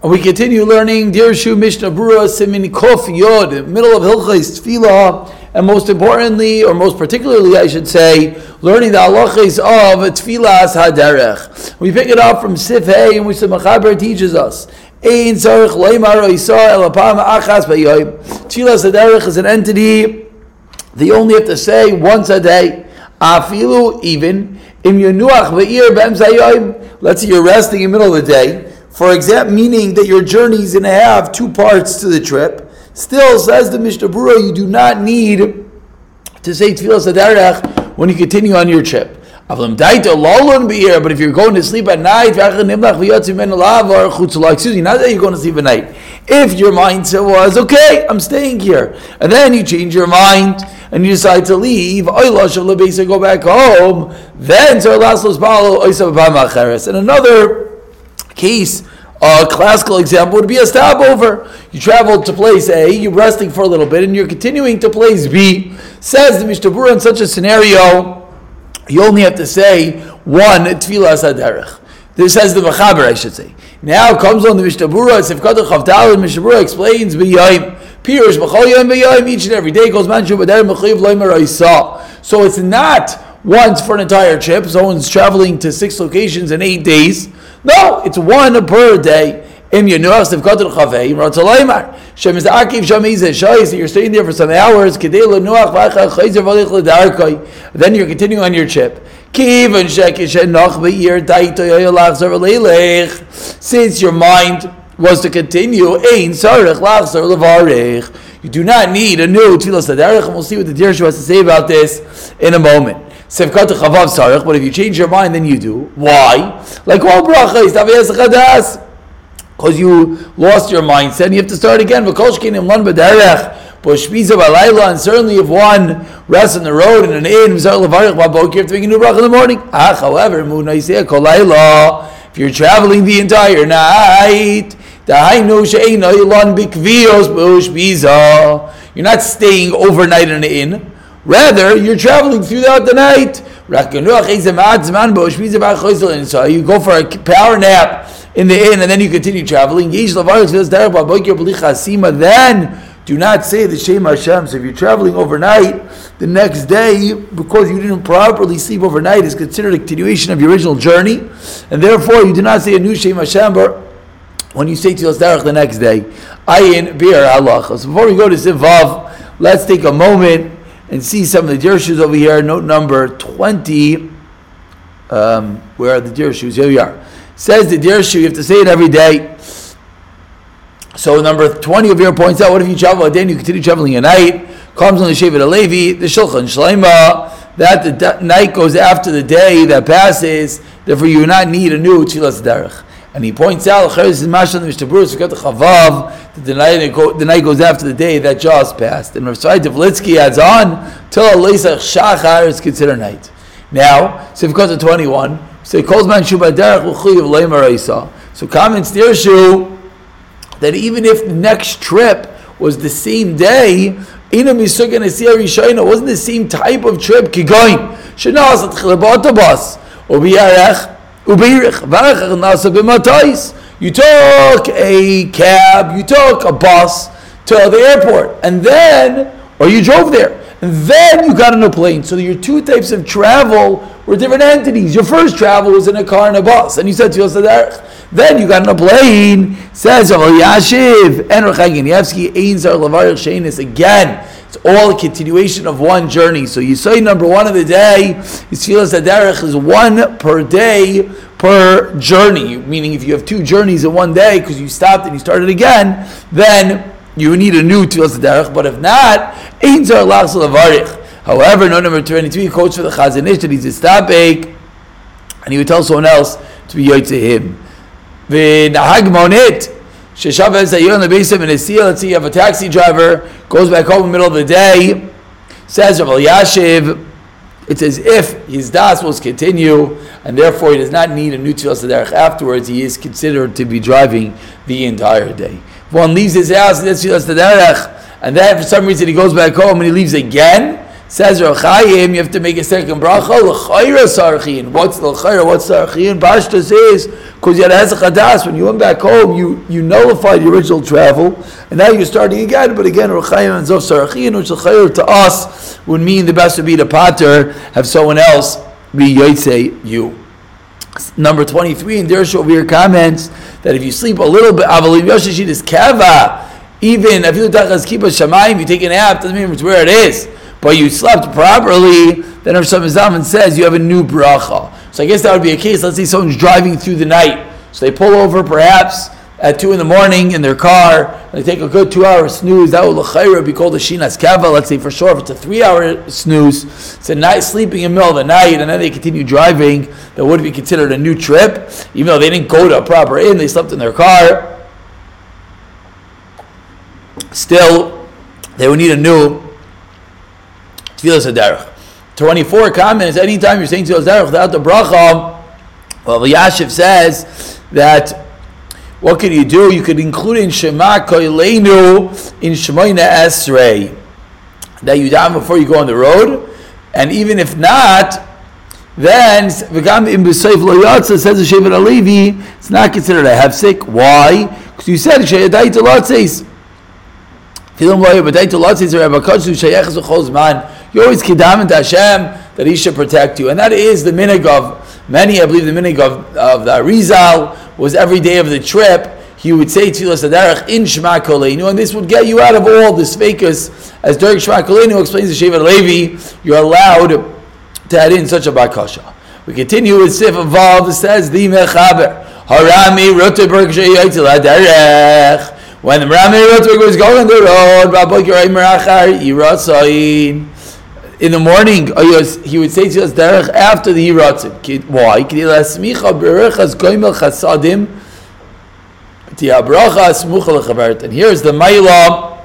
We continue learning Dirshu Mishnah Berurah Simin Kof Yod, middle of Hilchais Tefillah, and most importantly, or most particularly, I should say, learning the halachas of Tefillas Haderech. We pick it up from Sif Hey, in which the Mechaber teaches us. Ein Tzarech Leimar Oisa Elapam Achas Bayoim. Tefillas Haderech is an entity that you only have to say once a day. Afilu even im Yenuach Ve'ir Bem. Let's say you're resting in the middle of the day. For example, meaning that your journey is going to have two parts to the trip. Still, says the Mishnah Berurah, you do not need to say Tefillah Sadarach when you continue on your trip. But if you're going to sleep at night, excuse me, not that you're going to sleep at night. If your mindset was, okay, I'm staying here, and then you change your mind and you decide to leave, go back home, then and another case, a classical example would be a stopover. You traveled to place A, you're resting for a little bit, and you're continuing to place B. Says the Mishnah Berurah in such a scenario, you only have to say one tefillah saderech. This says the Mechaber, I should say. Now comes on the Mishnah Berurah, Sifkat Chavdal, and Mishnah Berurah explains b'yayim. Pirush b'chol yom each and every day goes man shubader mechayiv loimer So it's not once for an entire trip. Someone's traveling to six locations in eight days. No, it's one per day. Im Yenuach Sivkatul Chavei, Ratzalaymar. Shem is Akiv Shamiz Shais, you're staying there for some hours, Chayzer. Then you're continuing on your trip. Shekish Be'ir Yoyolach. Since your mind was to continue, Ein Sarech. You do not need a new Tfilah Sadarech, and we'll see what the Dirshu has to say about this in a moment. Chavav sarich, but if you change your mind, then you do. Why? Like all brachas. Because you lost your mindset, and you have to start again. And certainly if one rests on the road in an inn, you have to make a new bracha in the morning. Ah, however. If you're traveling the entire night, you're not staying overnight in an inn. Rather, you're traveling throughout the night. So you go for a power nap in the inn and then you continue traveling. Then do not say the Shem Hashem. So if you're traveling overnight, the next day, because you didn't properly sleep overnight, is considered a continuation of your original journey. And therefore, you do not say a new Shem Hashem when you say Tzilas the next day. Ayin Bir Allah. So before we go to Sivav, let's take a moment and see some of the Dirshus over here. Note number 20. Um, where are the Dirshus? Here we are. Says the Dirshu, you have to say it every day. So number 20 of here points out, what if you travel a day and you continue traveling at night? Comes on the Shevet Levi, the Shulchan Shlema, that the night goes after the day that passes, therefore you do not need a new Tchilas Derech. And he points out, the Chavav, the night, the night goes after the day that just passed. And Rav Tzai Tevlitzky adds on, till Leisach Shachar is considered night. Now, to 21, so he calls man Shubaderach So comments issue that even if the next trip was the same day, Ina Misugan Asiyah wasn't the same type of trip, Kigoin. Shanaz at Chilabot Ubiyarech, you took a cab, you took a bus to the airport, and then, or you drove there, and then you got on a plane. So your two types of travel were different entities. Your first travel was in a car and a bus, and you said to yourself, then you got on a plane, says Yashiv, and again. It's all a continuation of one journey. So you say number one of the day, Yisfilas Aderech is one per day per journey. Meaning if you have two journeys in one day because you stopped and you started again, then you need a new Tfilas Aderech. But if not, Ein Zar Lavarich. However, no number 22, he quotes for the Chazon Ish that he's a stapek, and he would tell someone else to be yoy to him. V'nahag monit, Sheshav has that you're in the basement in a seal. Let's see, you have a taxi driver, goes back home in the middle of the day, says Rav Yashiv, it's as if his das will continue, and therefore he does not need a new tefillah afterwards. He is considered to be driving the entire day. If one leaves his house, and then for some reason he goes back home and he leaves again, Says Rachayim, you have to make a second bracha. L'chayra sarchin. What's l'chayra? What's sarchin? Bashta says because you had a When you went back home, you you nullified the original travel, and now you're starting again. But again, Rachayim and Zov sarchin, which l'chayra to us would mean the best would be to pater, have someone else be yotzei you. Number 23 in Dersh over your comments that if you sleep a little bit, Avalim Yoshishit is Kava. Even if you you take a nap, doesn't mean it's where it is but you slept properly, then Rav Zaman says you have a new bracha. So I guess that would be a case. Let's say someone's driving through the night, so they pull over perhaps at two in the morning in their car. They take a good two-hour snooze. That would be called a shinas kava. Let's say for sure, if it's a three-hour snooze, it's a night sleeping in the middle of the night, and then they continue driving. That would be considered a new trip, even though they didn't go to a proper inn. They slept in their car. Still, they would need a new Tfilas Haderech. 24 comments, anytime you're saying Tfilas Haderech without the bracha, well, Yashiv says that what can you do? You could include in Shema Koilenu in Shemoina Esrei. That you down before you go on the road. And even if not, then V'gam im b'seif lo yatsa says the Shevet Alevi, it's not considered a hefsek. Why? Because you said Sheyadai to Latzis. Filim lo yabadai to Latzis or Abakadzu Sheyechaz v'chol zman. You always kidam to Hashem that He should protect you, and that is the minig of many. I believe the minig of, of the Arizal was every day of the trip. He would say to Adarach in Shema Koleinu, and this would get you out of all the fakers. As Derek Shema Koleinu explains to Shevet Levi, you're allowed to add in such a bakasha. We continue with Sif Vav. Says the Mechaber Harami Rotenberg Sheyaitzel Adarach. When the Rami Rotenberg was going the road, Rabbi in the morning, oh, he would say us, Derech, after the Hiratzim. Why? And here's the Maila,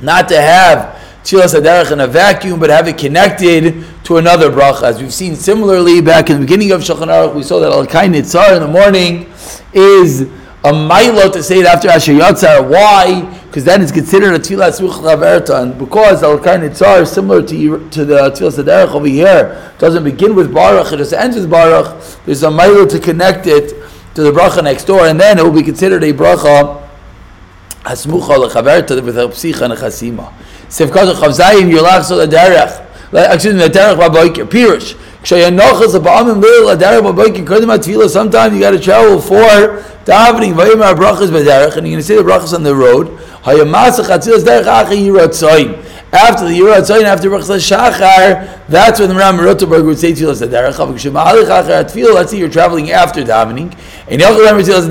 not to have Tchilas Aderech in a vacuum, but have it connected to another bracha. As we've seen similarly back in the beginning of Shulchan Aruch, we saw that Al Kain in the morning is a Maila to say it after Asher Yatzar. Why? because then it's considered a tefillah chaverta, and because al kain itzar is similar to to the tefillah saderech over here, doesn't begin with baruch, it just ends with baruch. There's a mile to connect it to the bracha next door, and then it will be considered a bracha hasmucha lechaverta with a psicha and a chasima. Sefkat chavzayim yolach so the derech. Excuse me, the derech baboiker pirush. Sometimes you got to travel for davening. And you're going to say the brachas on the road. After the Yirah Tzayin, after Brachas Shachar, that's when the Ram Rotenberg would say to us, let's say you're traveling after davening, and you'll remember to us,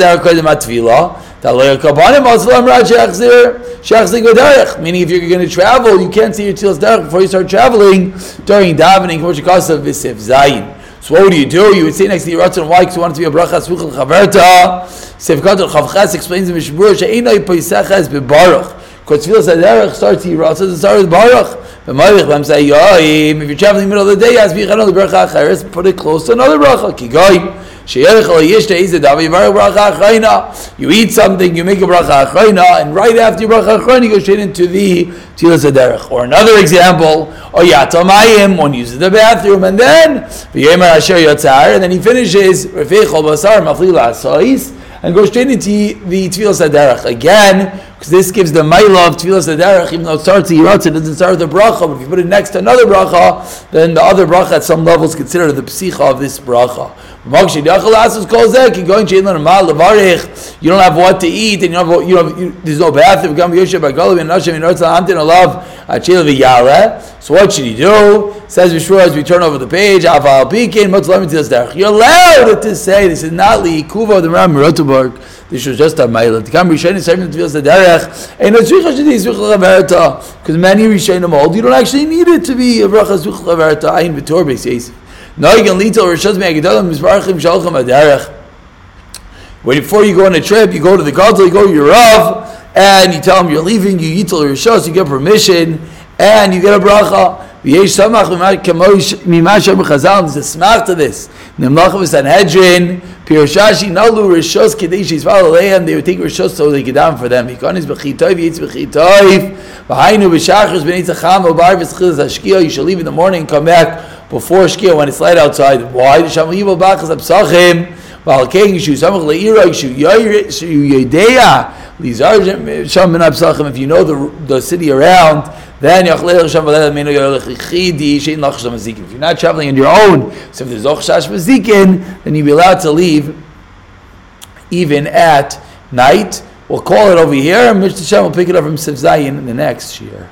Meaning, if you're going to travel, you can't see your Tzilas Derech before you start traveling during davening. So what would you do? You would say next to your Ratzon, why? Because you want to be a bracha smuchel chaverta. Sefkat al-chavches explains in Mishmur, she'enoi poiseches bebaruch. Because tefillah saderech starts Ratzon, it starts baruch. But Malich Bam say, Yoim, if you're traveling in the middle of the day, as bichan on the bracha acheres, put it close to another bracha. Ki goyim. You eat something, you make a bracha achrayna, and right after your bracha achrayna, you go straight into the tilas aderech. Or another example, or yatamayim, one uses the bathroom, and then v'yemer asher yotzar, and then he finishes refeichol basar maflila asais, and go straight into the tefillas aderech again, because this gives the ma'ila of tefillas aderech, even though it starts the yiratz, it doesn't start the bracha, but if you put it next to another bracha, then the other bracha at some level is considered the psicha of this bracha. You don't have what to eat, and you don't have, you know, you, there's no bathroom. So what should he do? Says Vishwar as we turn over the page. You're allowed to say this is not liikuva the Ram Rotenberg. This was just a ma'ila. To come Rishonim to the derech, and no tzricha shedi zvichel chaverta, because many Rishonim hold you don't actually need it to be a bracha zvichel chaverta. Ayin v'tor beis yisif. Noigan lito rishos me'agedolim mizbarachim shalchem aderech. Before you go on a trip, you go to the Gadol, you go to your Rav, and you tell him you're leaving, you yitel rishos, you get permission, and you get a bracha. V'yesh samach mima- kamosh- mima she'omer Chazal, there's a smach to this. Nimlach v'Sanhedrin, Piroshashi nalu rishos kedei she'yisval aleihem, they would take rishos so they get down for them. Yikonis b'chitoiv, yitz b'chitoiv, v'hainu b'shachris b'nei tzacham, v'bar v'schilas hashkia, you shall leave in the morning and come back before shkia when it's light outside. Why? Shamal yivo b'achas apsachim, v'al kein yishu samach le'ira, yishu yoyre, yishu lizar sham min apsachim, if you know the, the city around, then mazikin. If you're not traveling on your own, so if there's och shash mazikin, then you'll be allowed to leave even at night. We'll call it over here, and Mr. Shem will pick it up from Siv Zayin in the next year.